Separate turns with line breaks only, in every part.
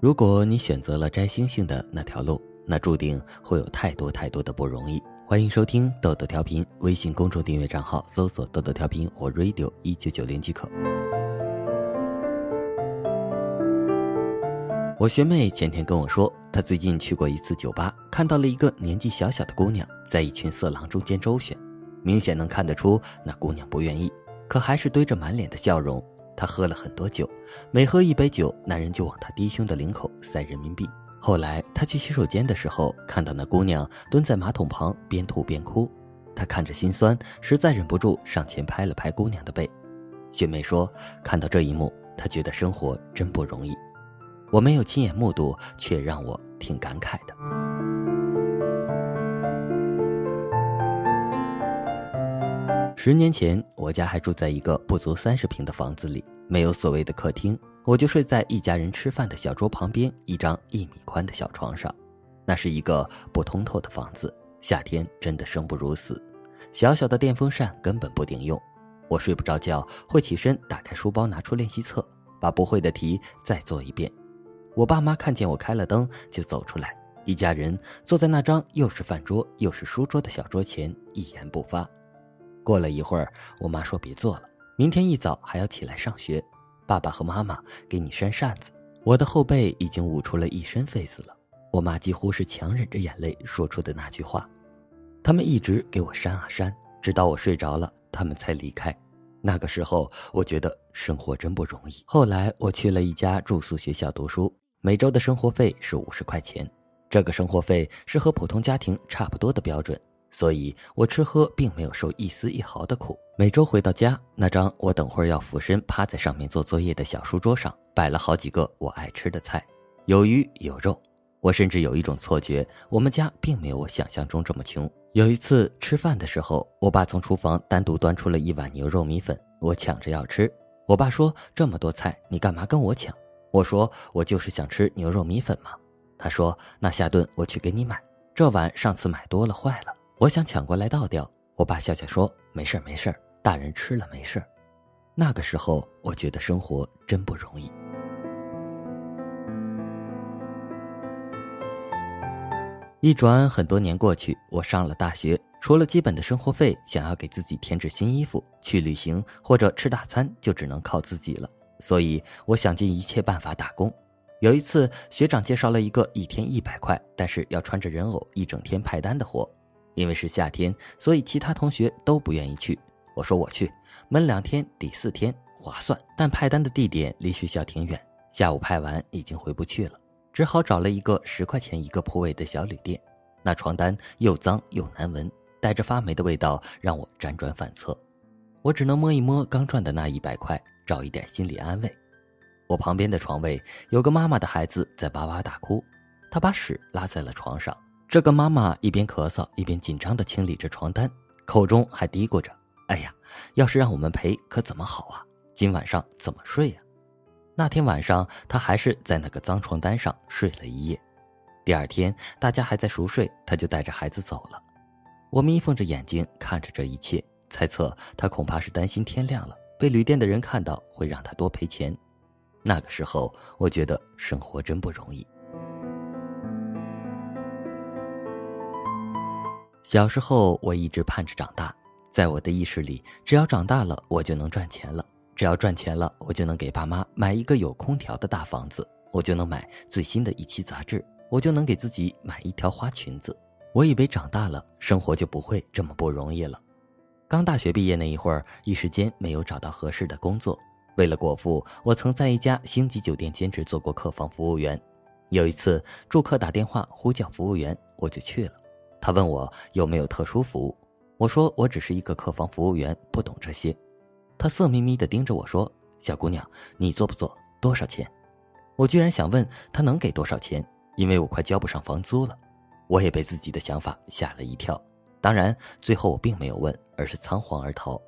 如果你选择了摘星星的那条路，那注定会有太多太多的不容易。欢迎收听豆豆调频，微信公众订阅账号搜索“豆豆调频”或 “radio 一九九零”即可。我学妹前天跟我说，她最近去过一次酒吧，看到了一个年纪小小的姑娘在一群色狼中间周旋，明显能看得出那姑娘不愿意，可还是堆着满脸的笑容。他喝了很多酒，每喝一杯酒，男人就往他低胸的领口塞人民币。后来他去洗手间的时候，看到那姑娘蹲在马桶旁边吐边哭，他看着心酸，实在忍不住上前拍了拍姑娘的背。学妹说，看到这一幕，她觉得生活真不容易。我没有亲眼目睹，却让我挺感慨的。十年前，我家还住在一个不足三十平的房子里，没有所谓的客厅，我就睡在一家人吃饭的小桌旁边一张一米宽的小床上。那是一个不通透的房子，夏天真的生不如死，小小的电风扇根本不顶用。我睡不着觉，会起身打开书包，拿出练习册，把不会的题再做一遍。我爸妈看见我开了灯，就走出来，一家人坐在那张又是饭桌又是书桌的小桌前，一言不发。过了一会儿，我妈说：“别做了，明天一早还要起来上学。爸爸和妈妈给你扇扇子。”我的后背已经捂出了一身痱子了。我妈几乎是强忍着眼泪说出的那句话。他们一直给我扇啊扇，直到我睡着了，他们才离开。那个时候，我觉得生活真不容易。后来，我去了一家住宿学校读书，每周的生活费是五十块钱，这个生活费是和普通家庭差不多的标准。所以，我吃喝并没有受一丝一毫的苦。每周回到家，那张我等会儿要俯身趴在上面做作业的小书桌上，摆了好几个我爱吃的菜，有鱼有肉。我甚至有一种错觉，我们家并没有我想象中这么穷。有一次吃饭的时候，我爸从厨房单独端出了一碗牛肉米粉，我抢着要吃。我爸说：“这么多菜，你干嘛跟我抢？”我说：“我就是想吃牛肉米粉嘛。”他说：“那下顿我去给你买，这碗上次买多了坏了。”我想抢过来倒掉，我爸笑笑说：“没事儿，没事儿，大人吃了没事儿。”那个时候，我觉得生活真不容易。一转很多年过去，我上了大学，除了基本的生活费，想要给自己添置新衣服、去旅行或者吃大餐，就只能靠自己了。所以，我想尽一切办法打工。有一次，学长介绍了一个一天一百块，但是要穿着人偶一整天派单的活。因为是夏天，所以其他同学都不愿意去。我说我去，闷两天抵四天，划算。但派单的地点离学校挺远，下午派完已经回不去了，只好找了一个十块钱一个铺位的小旅店。那床单又脏又难闻，带着发霉的味道，让我辗转反侧。我只能摸一摸刚赚的那一百块，找一点心理安慰。我旁边的床位有个妈妈的孩子在哇哇大哭，他把屎拉在了床上。这个妈妈一边咳嗽一边紧张地清理着床单，口中还嘀咕着：“哎呀，要是让我们赔可怎么好啊？今晚上怎么睡呀？”那天晚上，她还是在那个脏床单上睡了一夜。第二天，大家还在熟睡，她就带着孩子走了。我眯缝着眼睛看着这一切，猜测她恐怕是担心天亮了被旅店的人看到会让她多赔钱。那个时候，我觉得生活真不容易。小时候，我一直盼着长大。在我的意识里，只要长大了，我就能赚钱了；只要赚钱了，我就能给爸妈买一个有空调的大房子，我就能买最新的一期杂志，我就能给自己买一条花裙子。我以为长大了，生活就不会这么不容易了。刚大学毕业那一会儿，一时间没有找到合适的工作。为了果腹，我曾在一家星级酒店兼职做过客房服务员。有一次，住客打电话呼叫服务员，我就去了。他问我有没有特殊服务，我说我只是一个客房服务员，不懂这些。他色眯眯地盯着我说：“小姑娘，你做不做？多少钱？”我居然想问他能给多少钱，因为我快交不上房租了。我也被自己的想法吓了一跳。当然，最后我并没有问，而是仓皇而逃。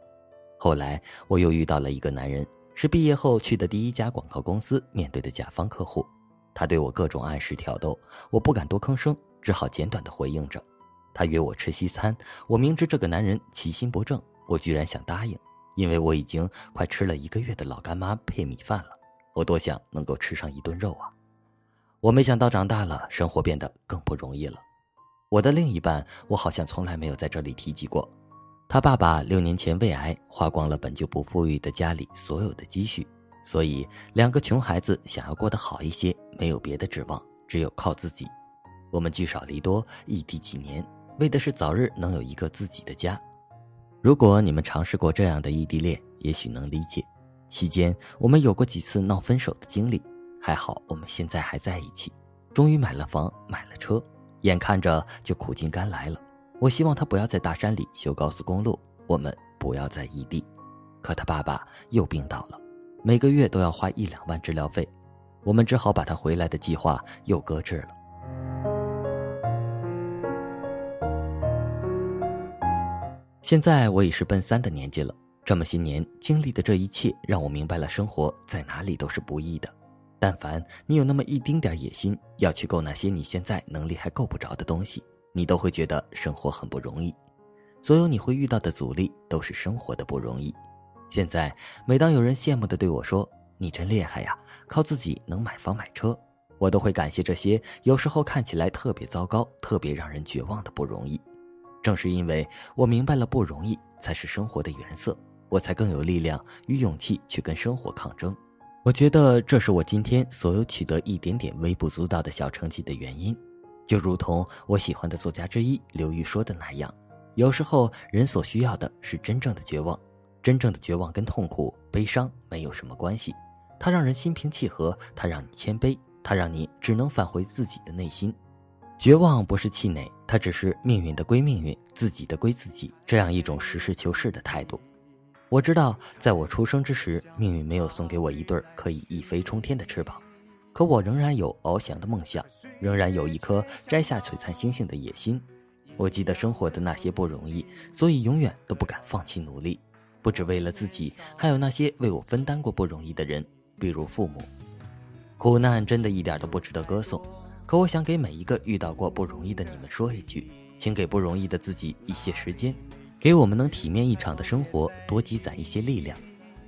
后来我又遇到了一个男人，是毕业后去的第一家广告公司面对的甲方客户，他对我各种暗示挑逗，我不敢多吭声，只好简短地回应着。他约我吃西餐，我明知这个男人其心不正，我居然想答应，因为我已经快吃了一个月的老干妈配米饭了，我多想能够吃上一顿肉啊！我没想到长大了，生活变得更不容易了。我的另一半，我好像从来没有在这里提及过。他爸爸六年前胃癌，花光了本就不富裕的家里所有的积蓄，所以两个穷孩子想要过得好一些，没有别的指望，只有靠自己。我们聚少离多，异地几年，为的是早日能有一个自己的家。如果你们尝试过这样的异地恋，也许能理解。期间我们有过几次闹分手的经历。还好，我们现在还在一起，终于买了房，买了车，眼看着就苦尽甘来了。我希望他不要在大山里修高速公路，我们不要在异地。可他爸爸又病倒了，每个月都要花一两万治疗费，我们只好把他回来的计划又搁置了。现在我已是奔三的年纪了，这么些年经历的这一切，让我明白了生活在哪里都是不易的。但凡你有那么一丁点野心，要去够那些你现在能力还够不着的东西，你都会觉得生活很不容易。所有你会遇到的阻力，都是生活的不容易。现在，每当有人羡慕的对我说：“你真厉害呀，靠自己能买房买车。”我都会感谢这些有时候看起来特别糟糕、特别让人绝望的不容易。正是因为我明白了不容易才是生活的原色，我才更有力量与勇气去跟生活抗争。我觉得这是我今天所有取得一点点微不足道的小成绩的原因，就如同我喜欢的作家之一刘玉说的那样，有时候人所需要的是真正的绝望，真正的绝望跟痛苦、悲伤没有什么关系，它让人心平气和，它让你谦卑，它让你只能返回自己的内心。绝望不是气馁，它只是命运的归命运，自己的归自己，这样一种实事求是的态度。我知道，在我出生之时，命运没有送给我一对可以一飞冲天的翅膀，可我仍然有翱翔的梦想，仍然有一颗摘下璀璨星星的野心。我记得生活的那些不容易，所以永远都不敢放弃努力，不只为了自己，还有那些为我分担过不容易的人，比如父母。苦难真的一点都不值得歌颂，可我想给每一个遇到过不容易的你们说一句，请给不容易的自己一些时间。给我们能体面一场的生活多积攒一些力量。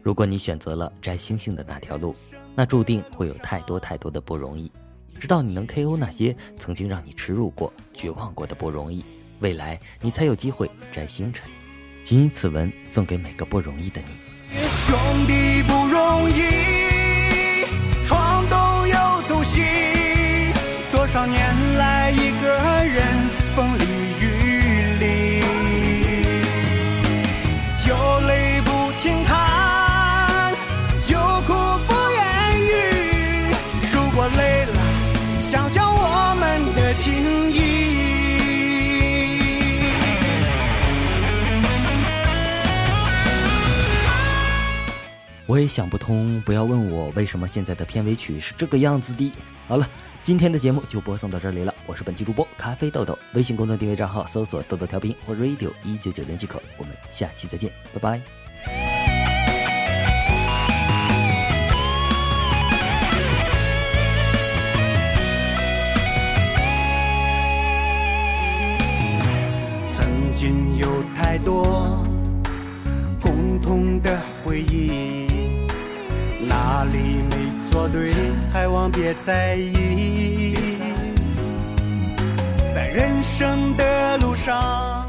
如果你选择了摘星星的那条路，那注定会有太多太多的不容易。直到你能 KO 那些曾经让你耻辱过、绝望过的不容易，未来你才有机会摘星辰。谨以此文送给每个不容易的你。
兄弟不容易，闯东又走西，多多少年来一个人风里雨里有泪不轻弹有苦不言语如果累了想想
我们的情谊我也想不通不要问我为什么现在的片尾曲是这个样子的。好了今天的节目就播送到这里了。我是本期主播咖啡豆豆，微信公众订阅账号搜索“豆豆调频”或 “radio 一九九零”即可。我们下期再见，拜拜。
曾经有太多共同的回忆。说对，还望别在意。在人生的路上。